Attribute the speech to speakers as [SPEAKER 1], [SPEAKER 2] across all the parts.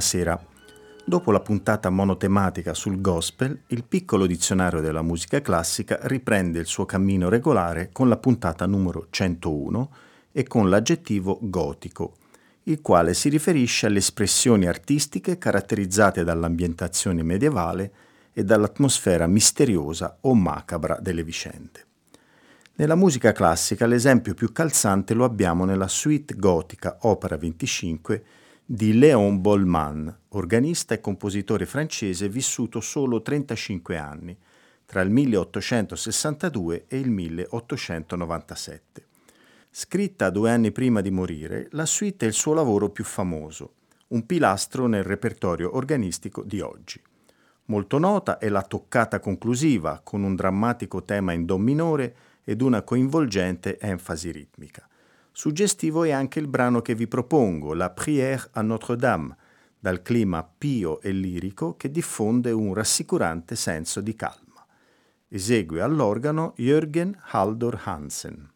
[SPEAKER 1] Buonasera. Dopo la puntata monotematica sul gospel, il piccolo dizionario della musica classica riprende il suo cammino regolare con la puntata numero 101 e con l'aggettivo gotico, il quale si riferisce alle espressioni artistiche caratterizzate dall'ambientazione medievale e dall'atmosfera misteriosa o macabra delle vicende. Nella musica classica l'esempio più calzante lo abbiamo nella suite gotica opera 25 di Léon Bolman, organista e compositore francese vissuto solo 35 anni, tra il 1862 e il 1897. Scritta due anni prima di morire, la suite è il suo lavoro più famoso, un pilastro nel repertorio organistico di oggi. Molto nota è la toccata conclusiva, con un drammatico tema in Do minore ed una coinvolgente enfasi ritmica. Suggestivo è anche il brano che vi propongo, La Prière à Notre-Dame, dal clima pio e lirico che diffonde un rassicurante senso di calma. Esegue all'organo Jürgen Haldor Hansen.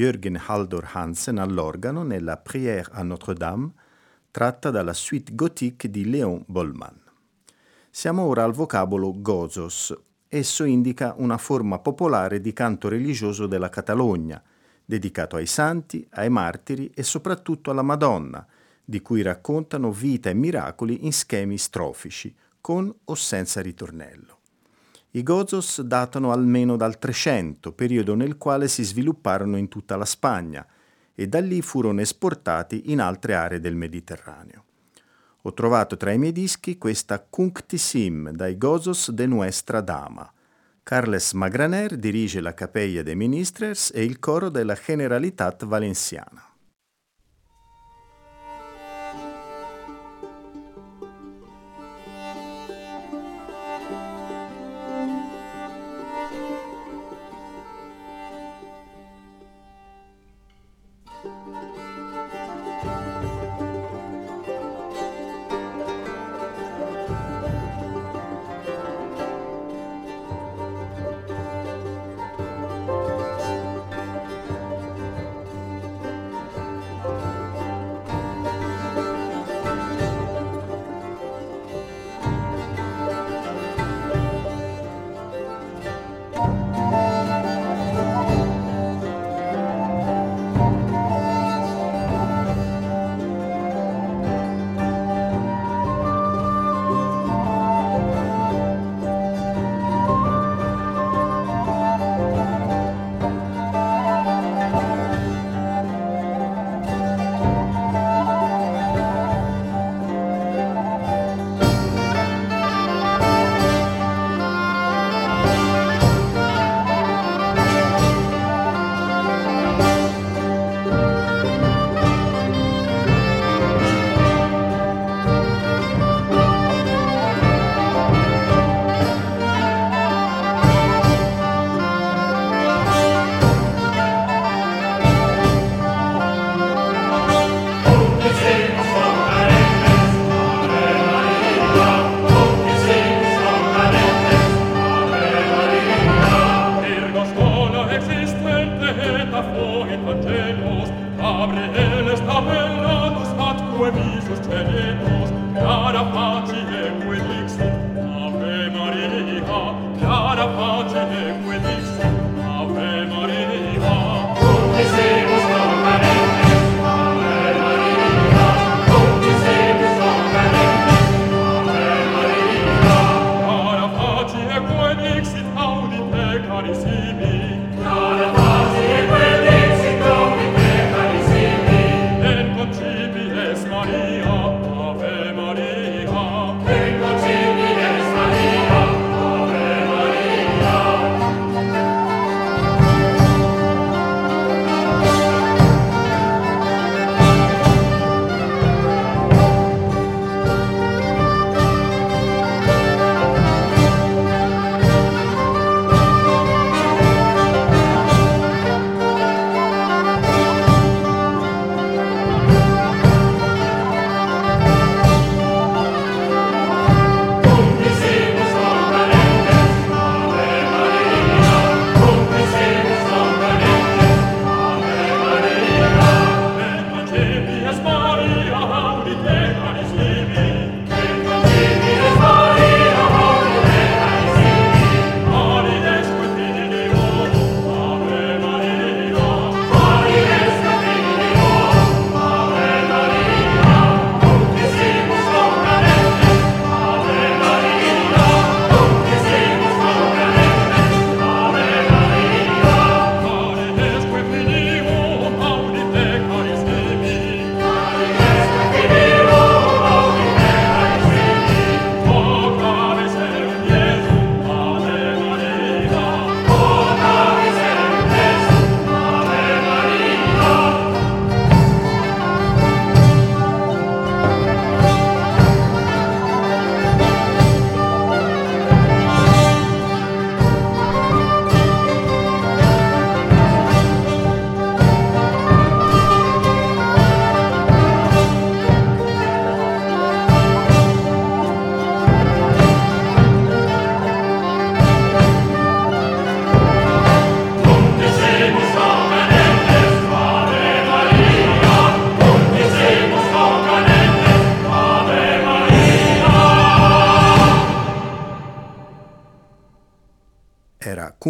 [SPEAKER 1] Jürgen Haldor Hansen all'organo nella Prière à Notre-Dame, tratta dalla suite gothique di Léon Bollman. Siamo ora al vocabolo gozos. Esso indica una forma popolare di canto religioso della Catalogna, dedicato ai santi, ai martiri e soprattutto alla Madonna, di cui raccontano vita e miracoli in schemi strofici, con o senza ritornello. I gozos datano almeno dal 300, periodo nel quale si svilupparono in tutta la Spagna e da lì furono esportati in altre aree del Mediterraneo. Ho trovato tra i miei dischi questa Cunctissim dai Gozos de Nuestra Dama. Carles Magraner dirige la Capella dei Ministres e il coro della Generalitat Valenciana.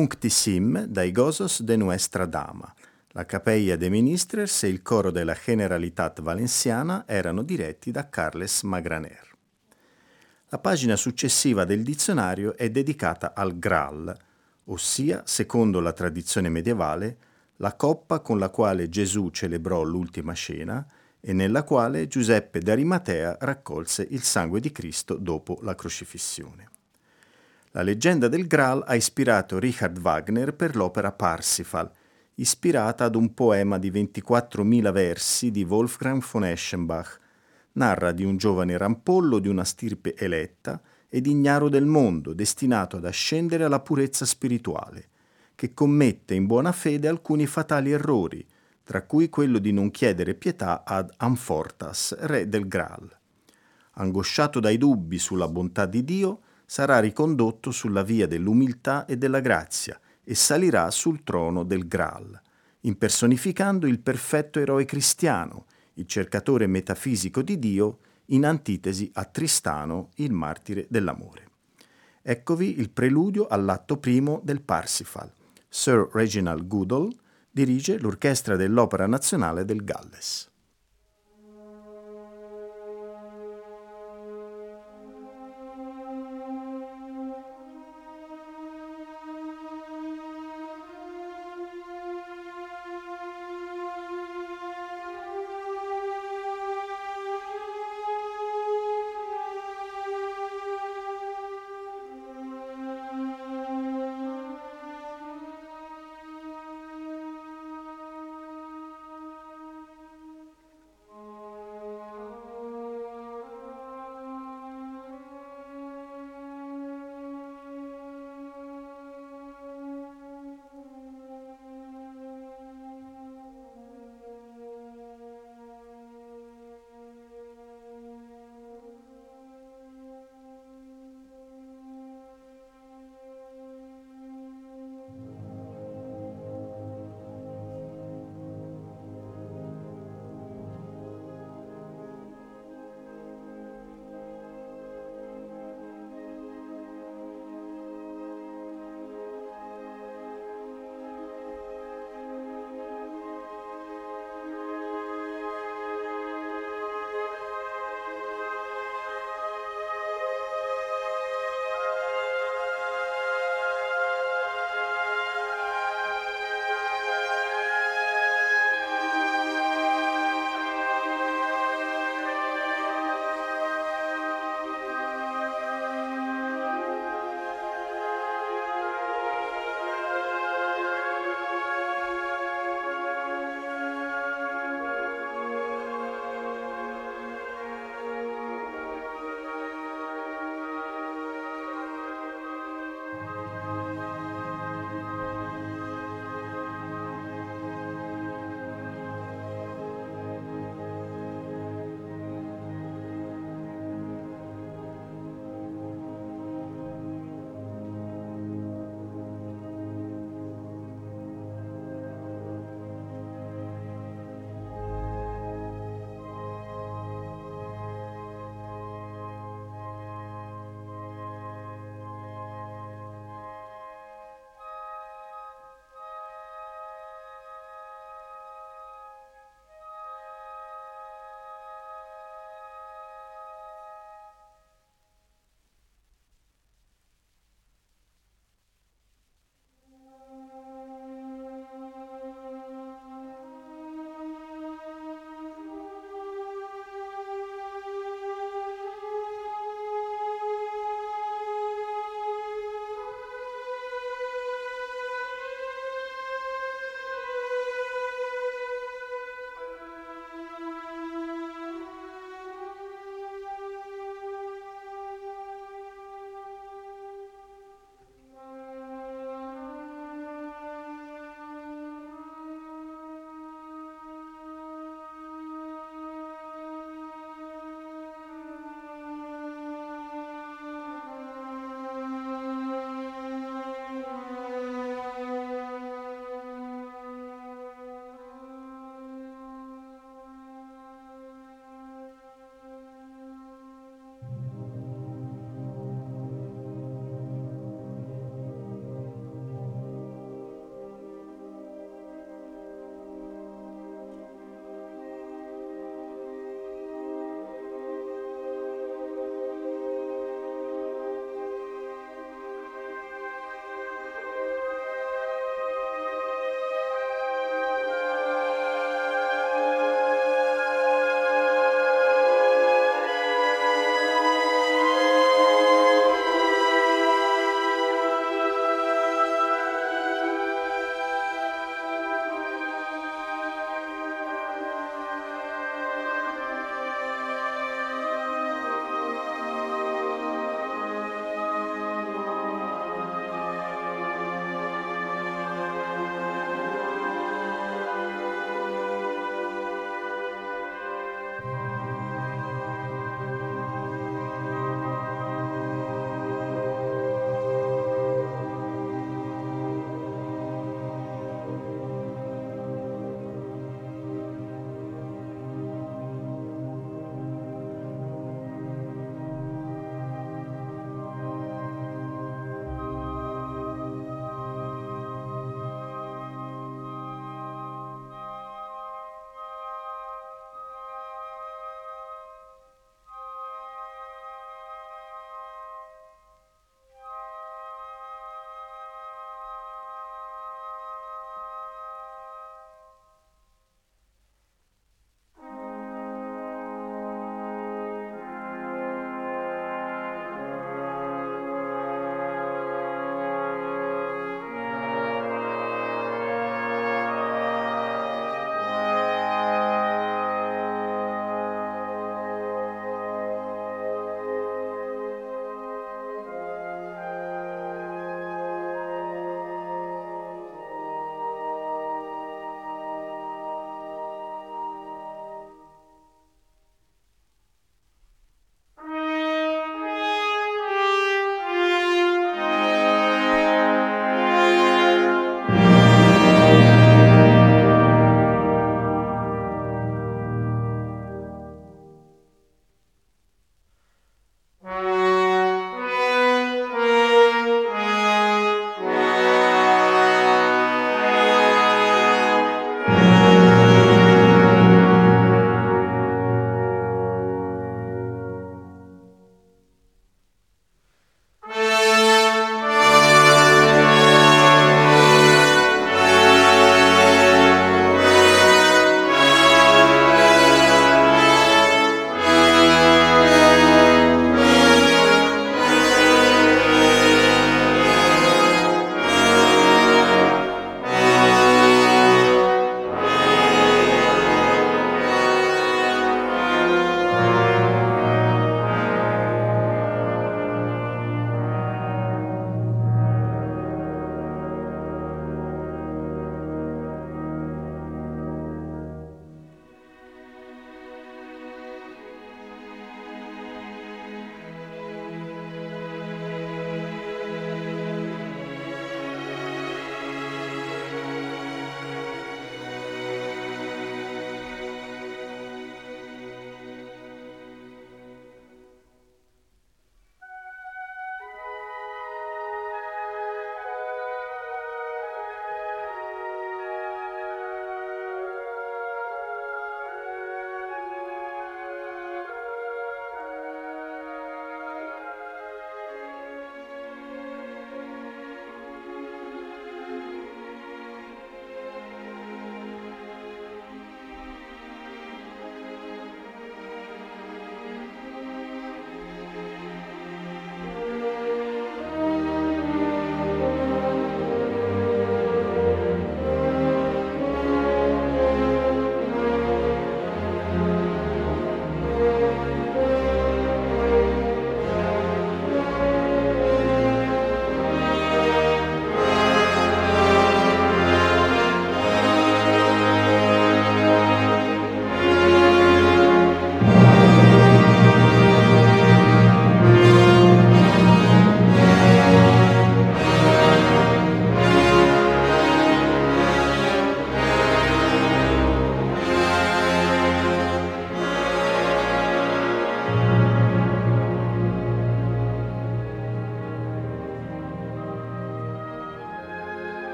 [SPEAKER 1] Cunctissim dai Gozos de Nuestra Dama. La Capella de Ministres e il coro della Generalitat Valenciana erano diretti da Carles Magraner. La pagina successiva del dizionario è dedicata al Graal, ossia, secondo la tradizione medievale, la coppa con la quale Gesù celebrò l'ultima cena e nella quale Giuseppe d'Arimatea raccolse il sangue di Cristo dopo la crocifissione. La leggenda del Graal ha ispirato Richard Wagner per l'opera Parsifal, ispirata ad un poema di 24.000 versi di Wolfgang von Eschenbach. Narra di un giovane rampollo di una stirpe eletta ed ignaro del mondo, destinato ad ascendere alla purezza spirituale, che commette in buona fede alcuni fatali errori, tra cui quello di non chiedere pietà ad Amfortas, re del Graal. Angosciato dai dubbi sulla bontà di Dio, sarà ricondotto sulla via dell'umiltà e della grazia e salirà sul trono del Graal, impersonificando il perfetto eroe cristiano, il cercatore metafisico di Dio, in antitesi a Tristano, il martire dell'amore. Eccovi il preludio all'atto primo del Parsifal. Sir Reginald Goodall dirige l'orchestra dell'Opera Nazionale del Galles.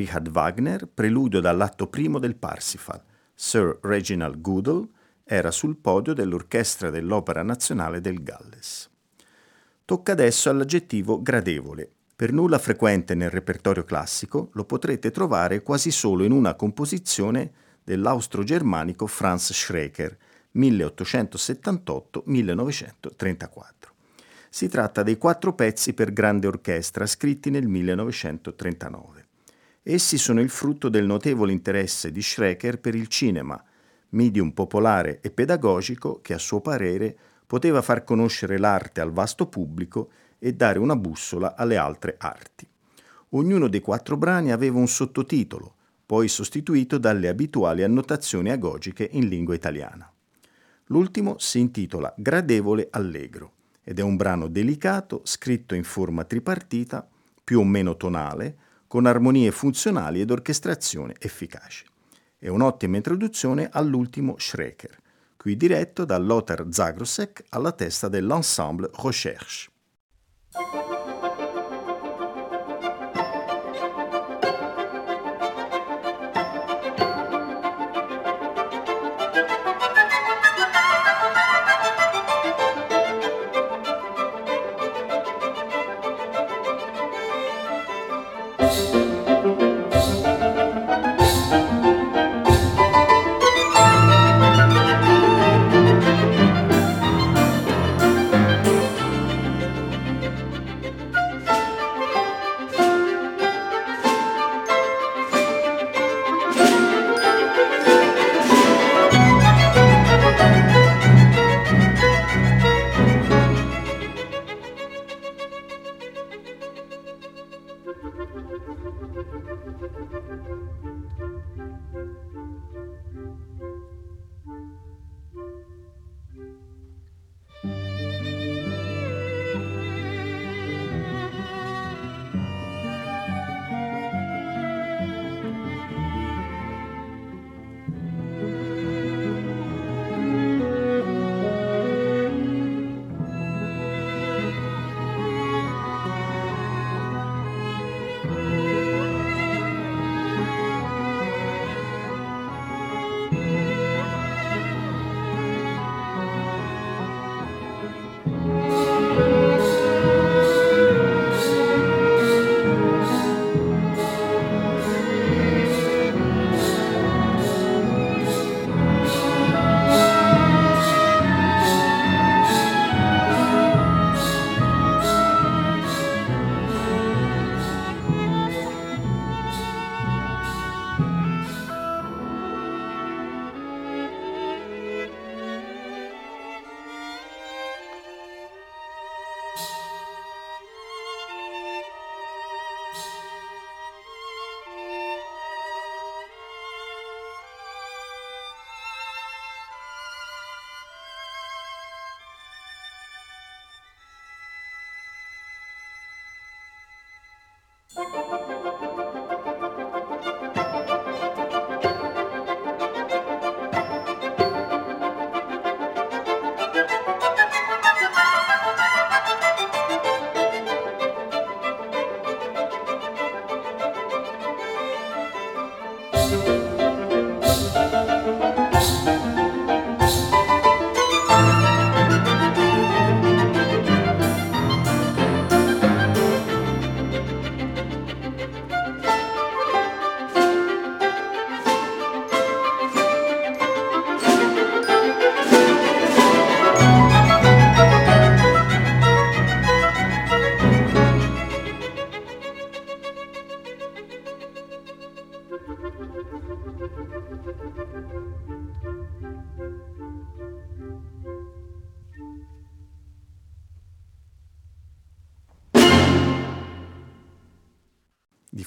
[SPEAKER 1] Richard Wagner, preludio dall'atto primo del Parsifal. Sir Reginald Goodall era sul podio dell'orchestra dell'Opera Nazionale del Galles. Tocca adesso all'aggettivo gradevole. Per nulla frequente nel repertorio classico, lo potrete trovare quasi solo in una composizione dell'austro-germanico Franz Schreker, 1878-1934. Si tratta dei quattro pezzi per grande orchestra scritti nel 1939. Essi sono il frutto del notevole interesse di Schreker per il cinema, medium popolare e pedagogico che a suo parere poteva far conoscere l'arte al vasto pubblico e dare una bussola alle altre arti. Ognuno dei quattro brani aveva un sottotitolo, poi sostituito dalle abituali annotazioni agogiche in lingua italiana. L'ultimo si intitola Gradevole Allegro ed è un brano delicato scritto in forma tripartita, più o meno tonale, con armonie funzionali ed orchestrazione efficace. È un'ottima introduzione all'ultimo Schreker, qui diretto da Lothar Zagrosek alla testa dell'ensemble Recherche.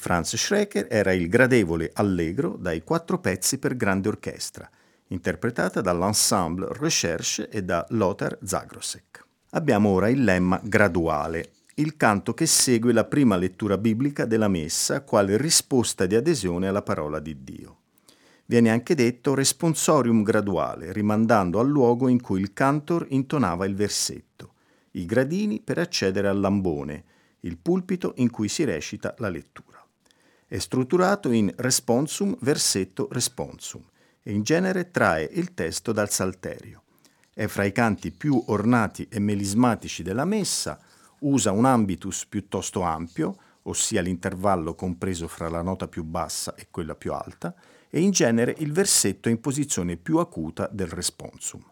[SPEAKER 1] Franz Schreker era il gradevole Allegro dai quattro pezzi per grande orchestra, interpretata dall'ensemble Recherche e da Lothar Zagrosek. Abbiamo ora il lemma graduale, il canto che segue la prima lettura biblica della messa quale risposta di adesione alla parola di Dio. Viene anche detto responsorium graduale, rimandando al luogo in cui il cantor intonava il versetto, i gradini per accedere al lambone, il pulpito in cui si recita la lettura. È strutturato in responsum, versetto, responsum e in genere trae il testo dal salterio. È fra i canti più ornati e melismatici della messa, usa un ambitus piuttosto ampio, ossia l'intervallo compreso fra la nota più bassa e quella più alta, e in genere il versetto in posizione più acuta del responsum.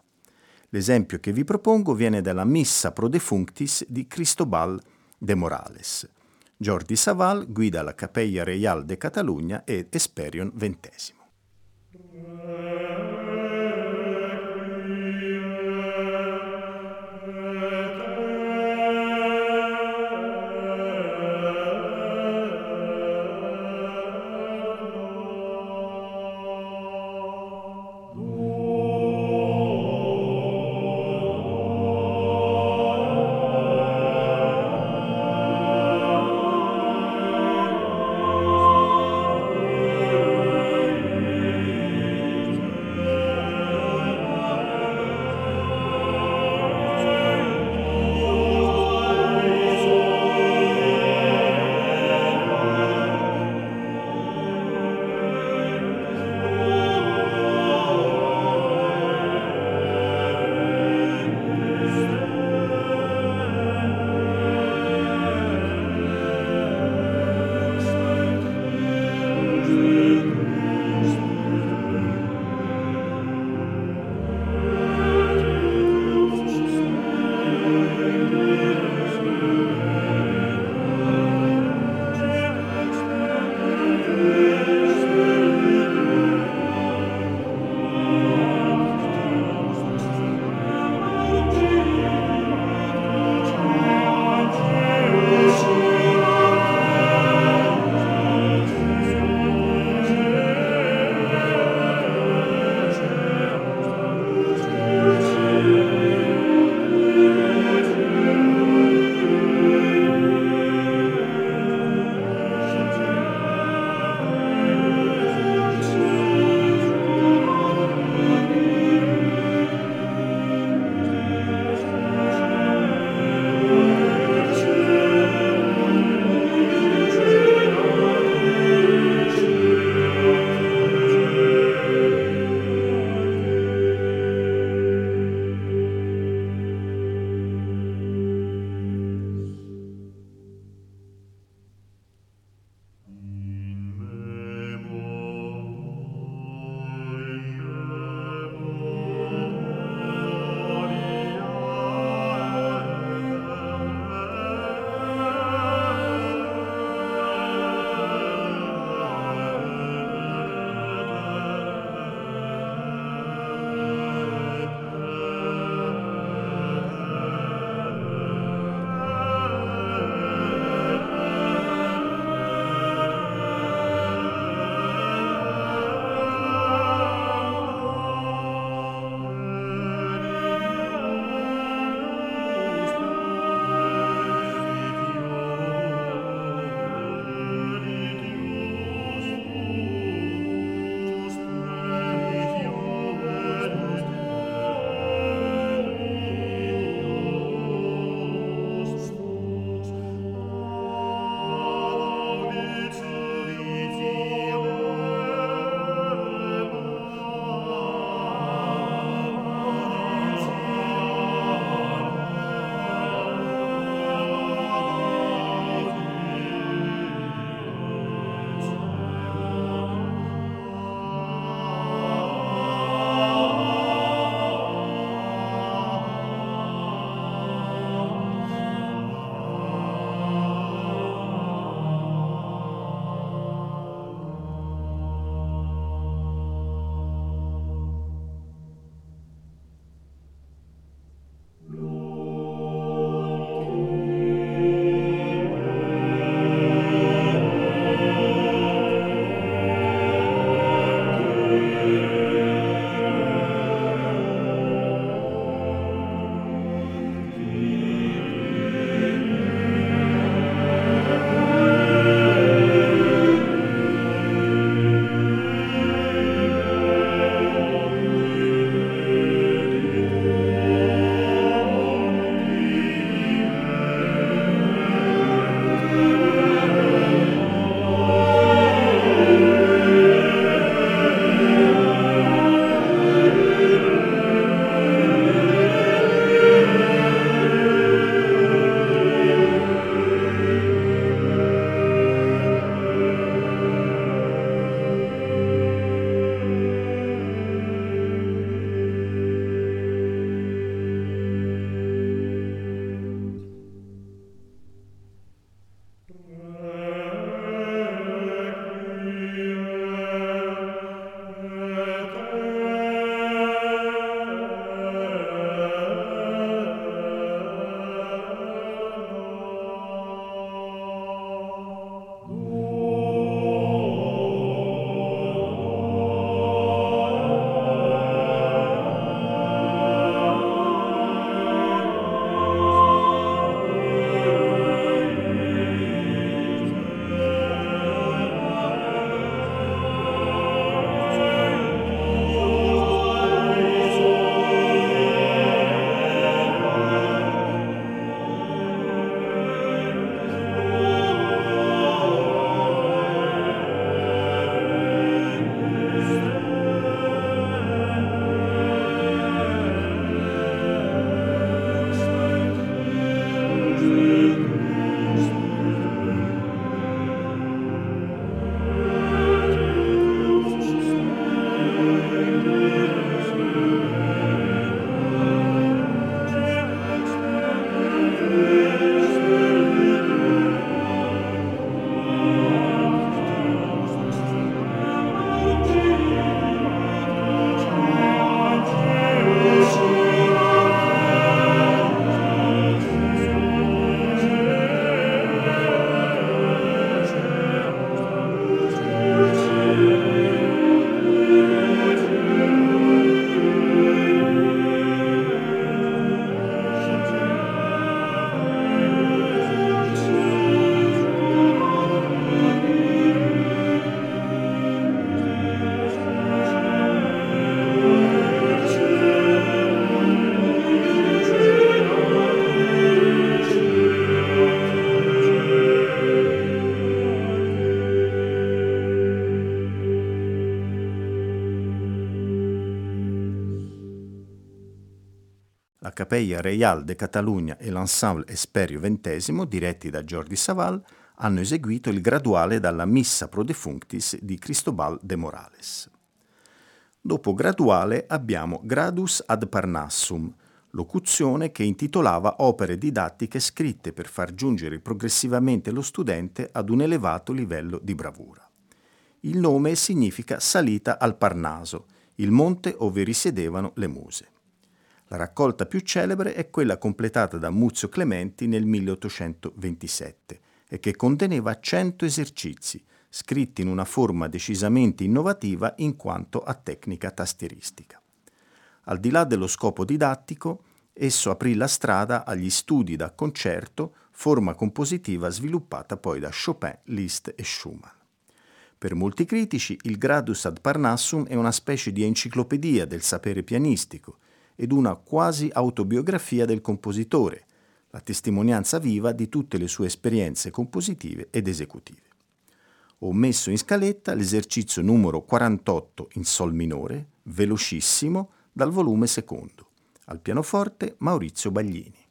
[SPEAKER 1] L'esempio che vi propongo viene dalla Missa pro defunctis di Cristobal de Morales. Jordi Saval guida la Capella Real de Catalunya ed Esperion XX. La Capella Reial de Catalunya e l'Ensemble Esperio XX, diretti da Jordi Saval, hanno eseguito il graduale dalla Missa Pro Defunctis di Cristobal de Morales. Dopo graduale abbiamo Gradus ad Parnassum, locuzione che intitolava opere didattiche scritte per far giungere progressivamente lo studente ad un elevato livello di bravura. Il nome significa salita al Parnaso, il monte ove risiedevano le muse. La raccolta più celebre è quella completata da Muzio Clementi nel 1827 e che conteneva 100 esercizi, scritti in una forma decisamente innovativa in quanto a tecnica tastieristica. Al di là dello scopo didattico, esso aprì la strada agli studi da concerto, forma compositiva sviluppata poi da Chopin, Liszt e Schumann. Per molti critici il Gradus ad Parnassum è una specie di enciclopedia del sapere pianistico ed una quasi autobiografia del compositore, la testimonianza viva di tutte le sue esperienze compositive ed esecutive. Ho messo in scaletta l'esercizio numero 48 in Sol minore, velocissimo, dal volume secondo. Al pianoforte Maurizio Baglini.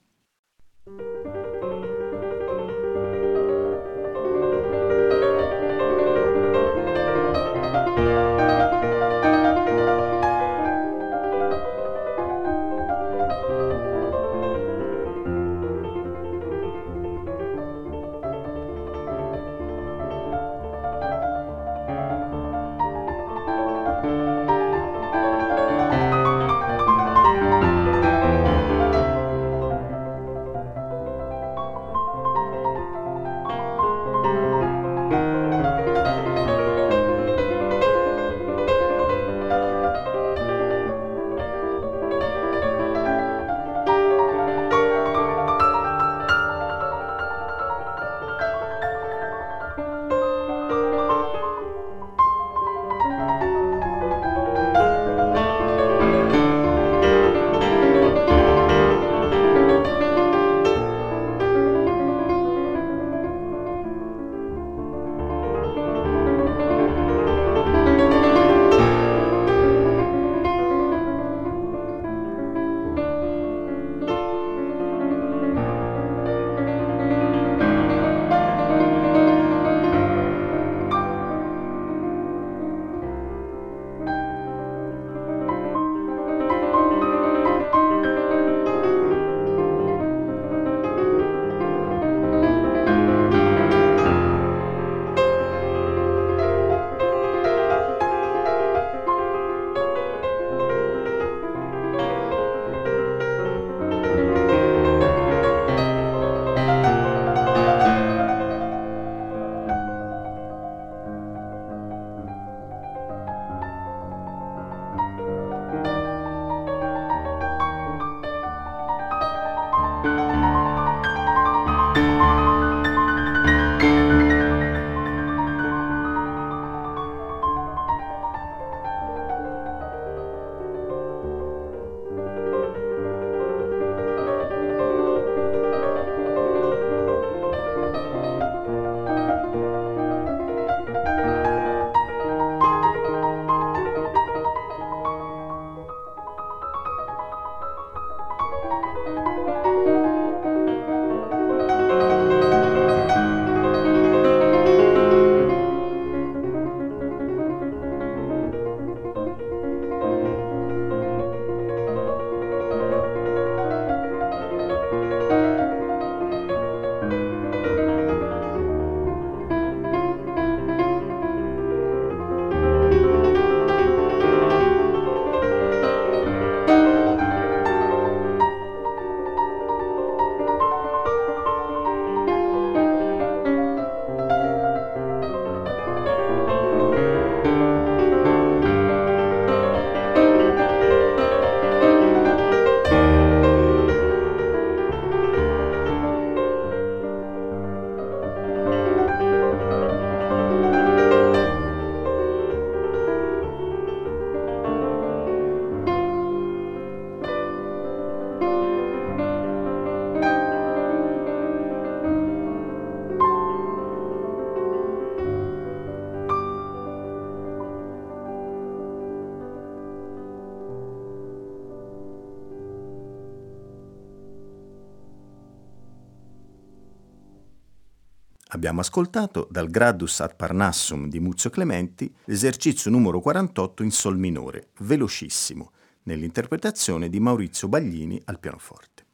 [SPEAKER 2] Abbiamo ascoltato dal Gradus ad Parnassum di Muzio Clementi l'esercizio numero 48 in Sol minore, velocissimo, nell'interpretazione di Maurizio Baglini al pianoforte.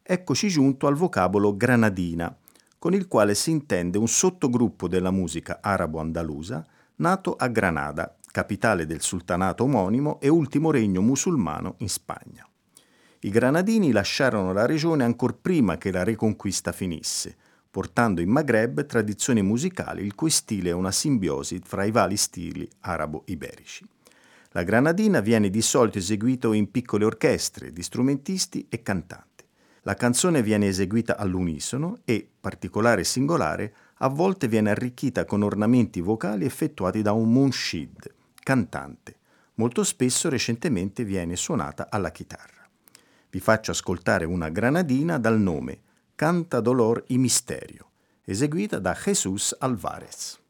[SPEAKER 2] Eccoci giunto al vocabolo granadina, con il quale si intende un sottogruppo della musica arabo-andalusa nato a Granada, capitale del sultanato omonimo e ultimo regno musulmano in Spagna. I granadini lasciarono la regione ancor prima che la reconquista finisse, portando in Maghreb tradizioni musicali il cui stile è una simbiosi fra i vari stili arabo-iberici. La granadina viene di solito eseguita in piccole orchestre di strumentisti e cantanti. La canzone viene eseguita all'unisono e, particolare e singolare, a volte viene arricchita con ornamenti vocali effettuati da un munshid, cantante. Molto spesso recentemente viene suonata alla chitarra. Vi faccio ascoltare una granadina dal nome Canta Dolor y Misterio, eseguita da Jesús Alvarez.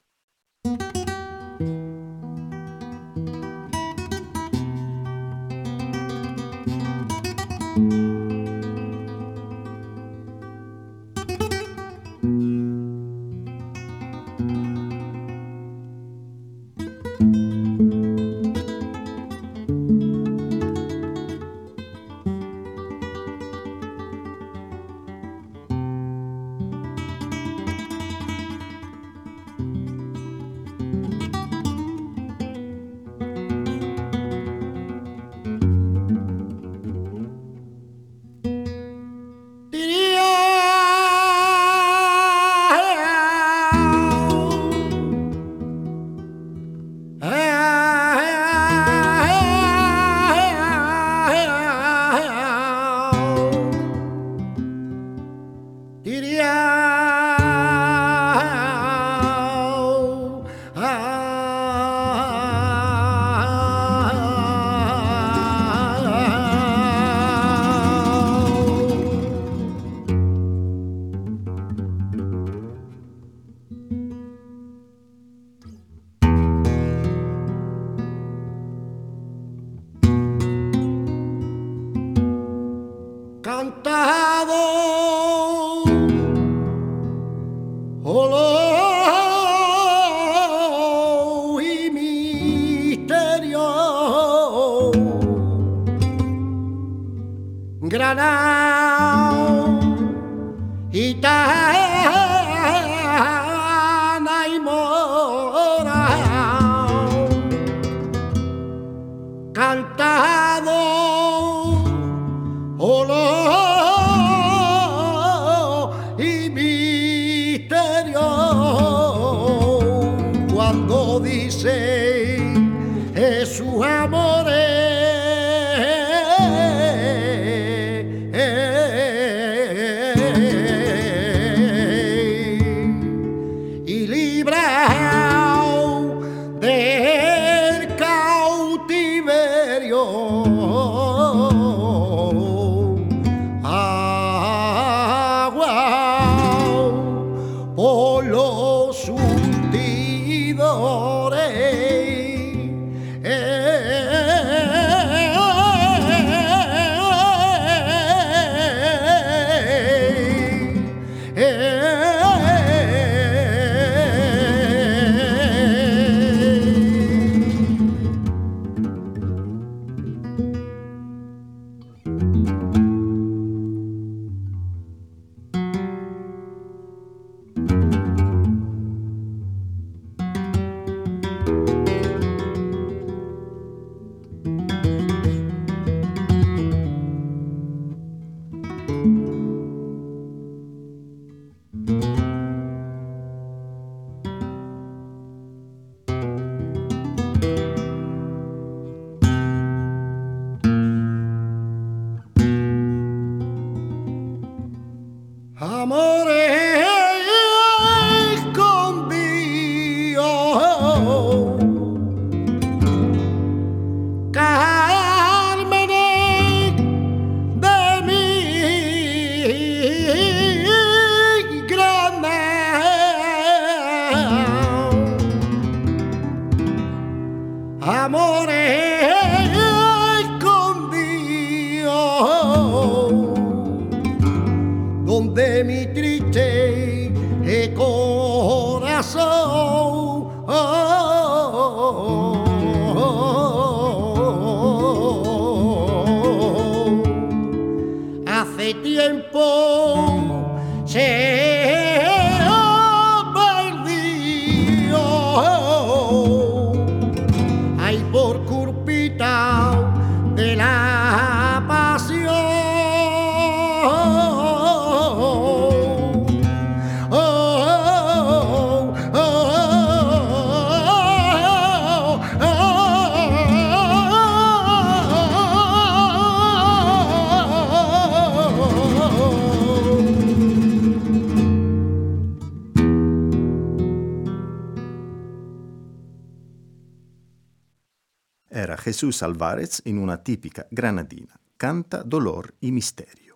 [SPEAKER 1] Jesús Alvarez in una tipica granadina. Canta dolor y misterio.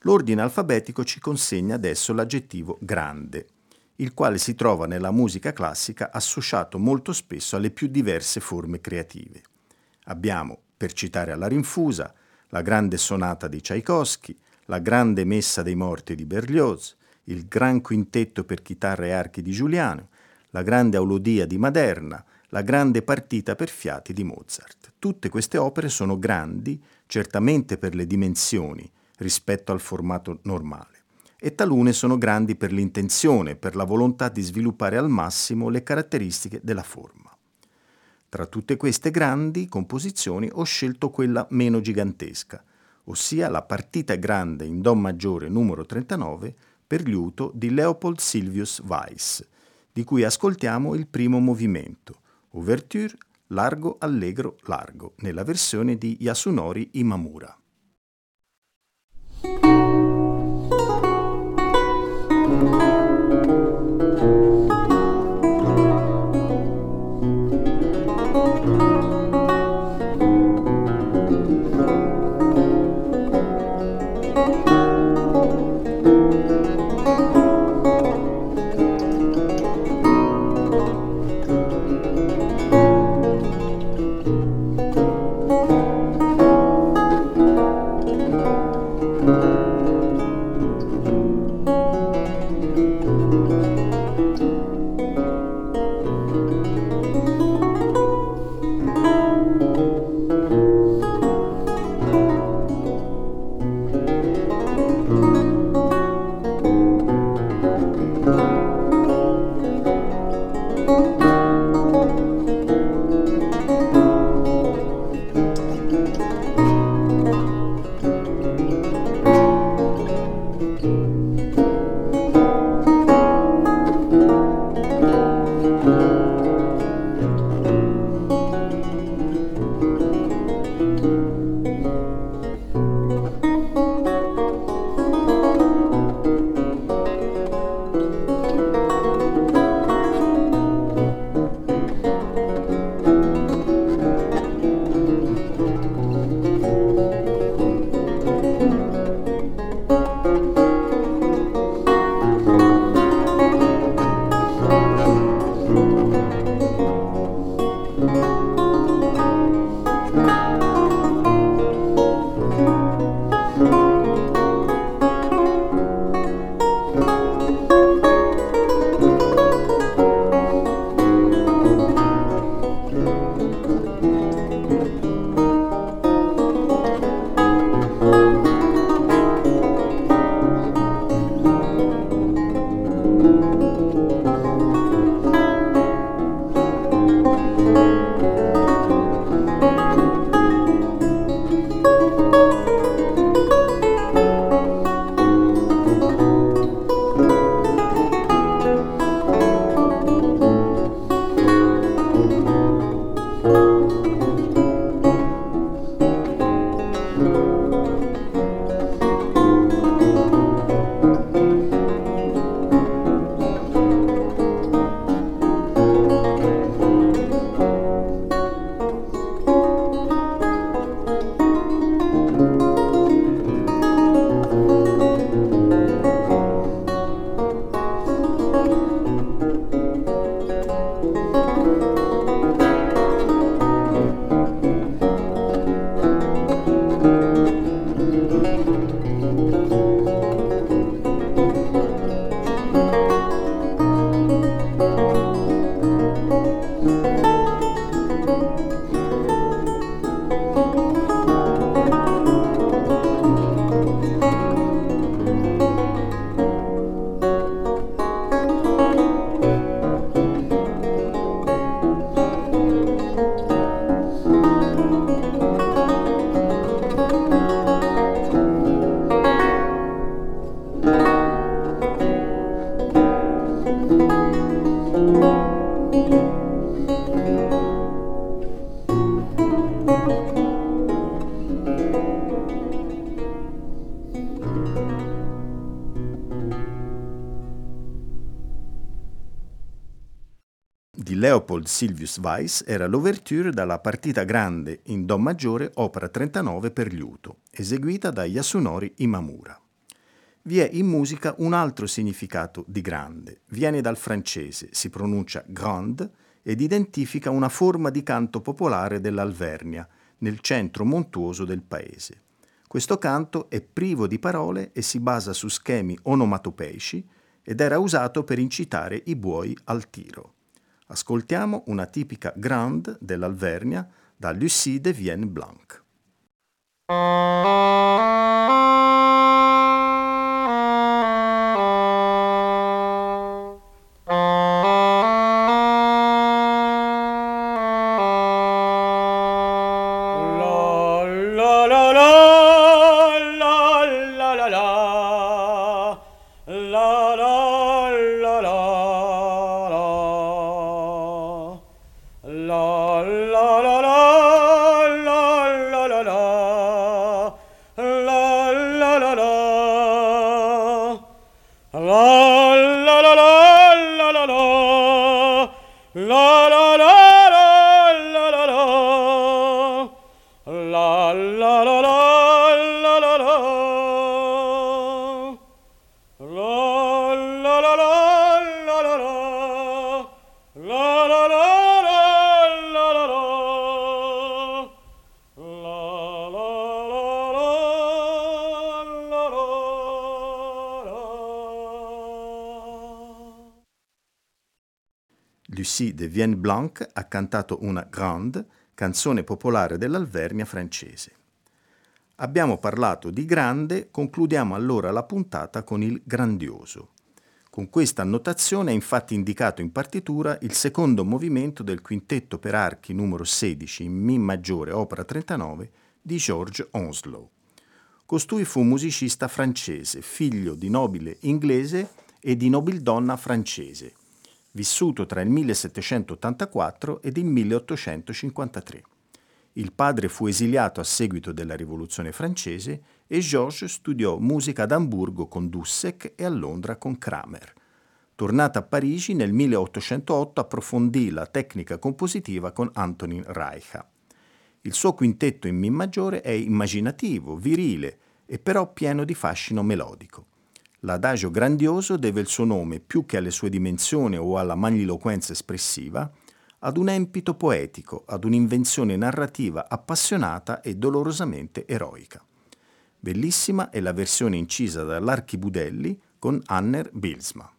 [SPEAKER 1] L'ordine alfabetico ci consegna adesso l'aggettivo grande, il quale si trova nella musica classica associato molto spesso alle più diverse forme creative. Abbiamo, per citare alla rinfusa, la grande sonata di Tchaikovsky, la grande messa dei morti di Berlioz, il gran quintetto per chitarra e archi di Giuliano, la grande aulodia di Maderna, la grande partita per fiati di Mozart. Tutte queste opere sono grandi, certamente per le dimensioni rispetto al formato normale, e talune sono grandi per l'intenzione, per la volontà di sviluppare al massimo le caratteristiche della forma. Tra tutte queste grandi composizioni ho scelto quella meno gigantesca, ossia la partita grande in Do maggiore numero 39 per liuto di Leopold Silvius Weiss, di cui ascoltiamo il primo movimento, Ouverture Largo Allegro Largo, nella versione di Yasunori Imamura. Leopold Silvius Weiss era l'ouverture dalla partita grande in Do maggiore opera 39 per liuto, eseguita da Yasunori Imamura. Vi è in musica un altro significato di grande, viene dal francese, si pronuncia grande ed identifica una forma di canto popolare dell'Alvernia, nel centro montuoso del paese. Questo canto è privo di parole e si basa su schemi onomatopeici ed era usato per incitare i buoi al tiro. Ascoltiamo una tipica grande dell'Alvernia da Lucie de Vienne Blanc. Lucie de Vienne Blanc ha cantato una grande canzone popolare dell'Alvernia francese. Abbiamo parlato di grande, concludiamo allora la puntata con il grandioso. Con questa annotazione è infatti indicato in partitura il secondo movimento del quintetto per archi numero 16 in Mi maggiore, opera 39 di George Onslow. Costui fu musicista francese, figlio di nobile inglese e di nobildonna francese, vissuto tra il 1784 ed il 1853. Il padre fu esiliato a seguito della Rivoluzione francese e Georges studiò musica ad Amburgo con Dussek e a Londra con Kramer. Tornata a Parigi nel 1808 approfondì la tecnica compositiva con Antonin Reicha. Il suo quintetto in Mi maggiore è immaginativo, virile e però pieno di fascino melodico. L'adagio grandioso deve il suo nome, più che alle sue dimensioni o alla magniloquenza espressiva, ad un empito poetico, ad un'invenzione narrativa appassionata e dolorosamente eroica. Bellissima è la versione incisa dall'Archibudelli con Anner Bilsma.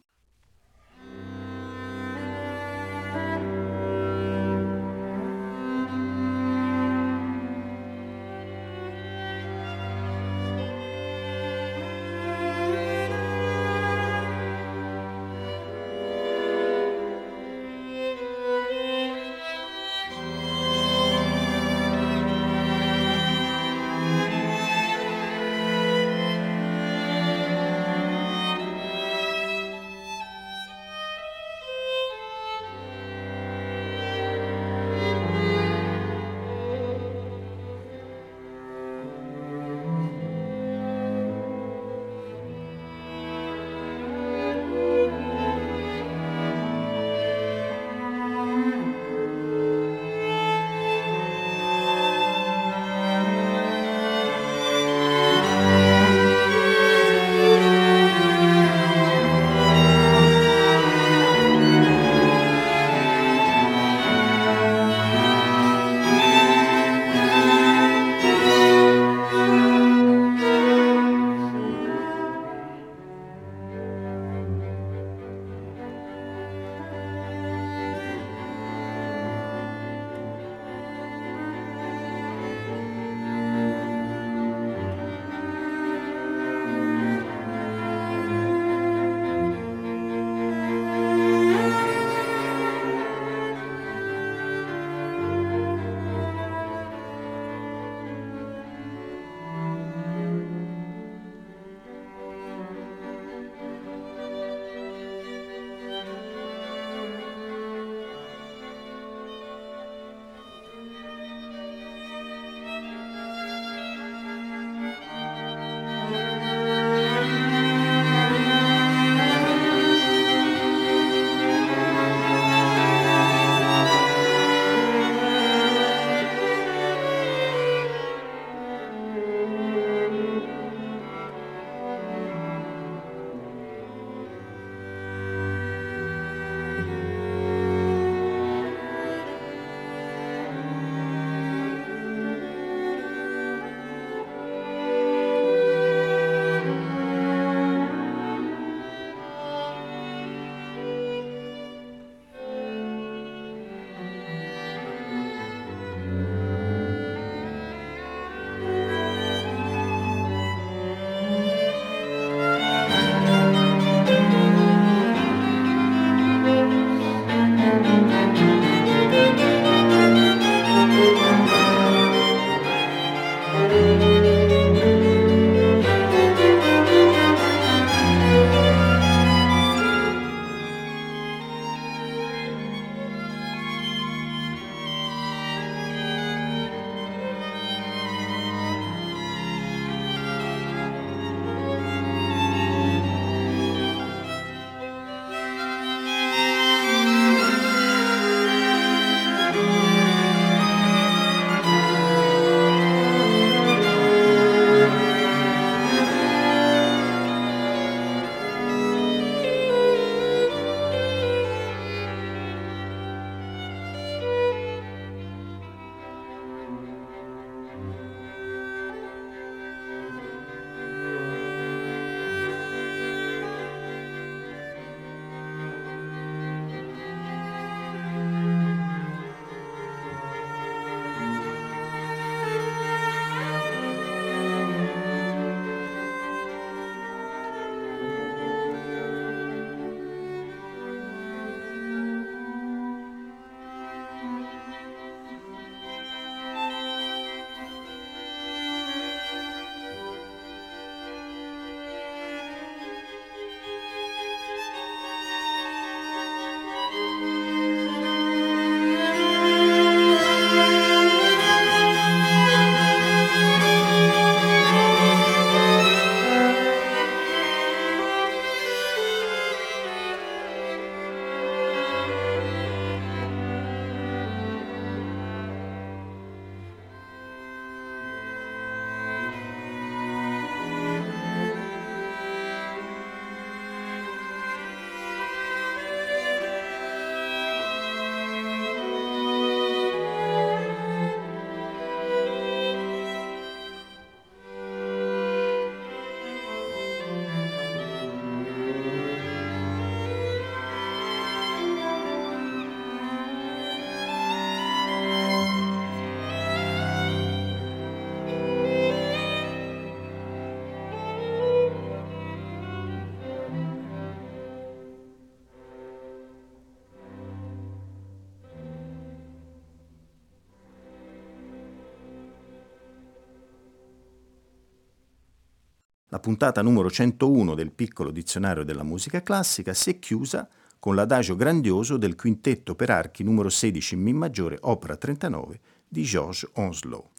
[SPEAKER 1] La puntata numero 101 del piccolo dizionario della musica classica si è chiusa con l'adagio grandioso del quintetto per archi numero 16 in Mi maggiore, opera 39 di Georges Onslow.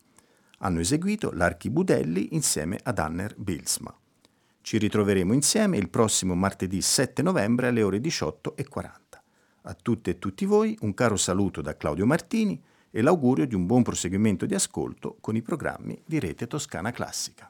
[SPEAKER 1] Hanno eseguito l'Archibudelli insieme ad Anner Bilsma. Ci ritroveremo insieme il prossimo martedì 7 novembre alle ore 18.40. A tutte e tutti voi un caro saluto da Claudio Martini e l'augurio di un buon proseguimento di ascolto con i programmi di Rete Toscana Classica.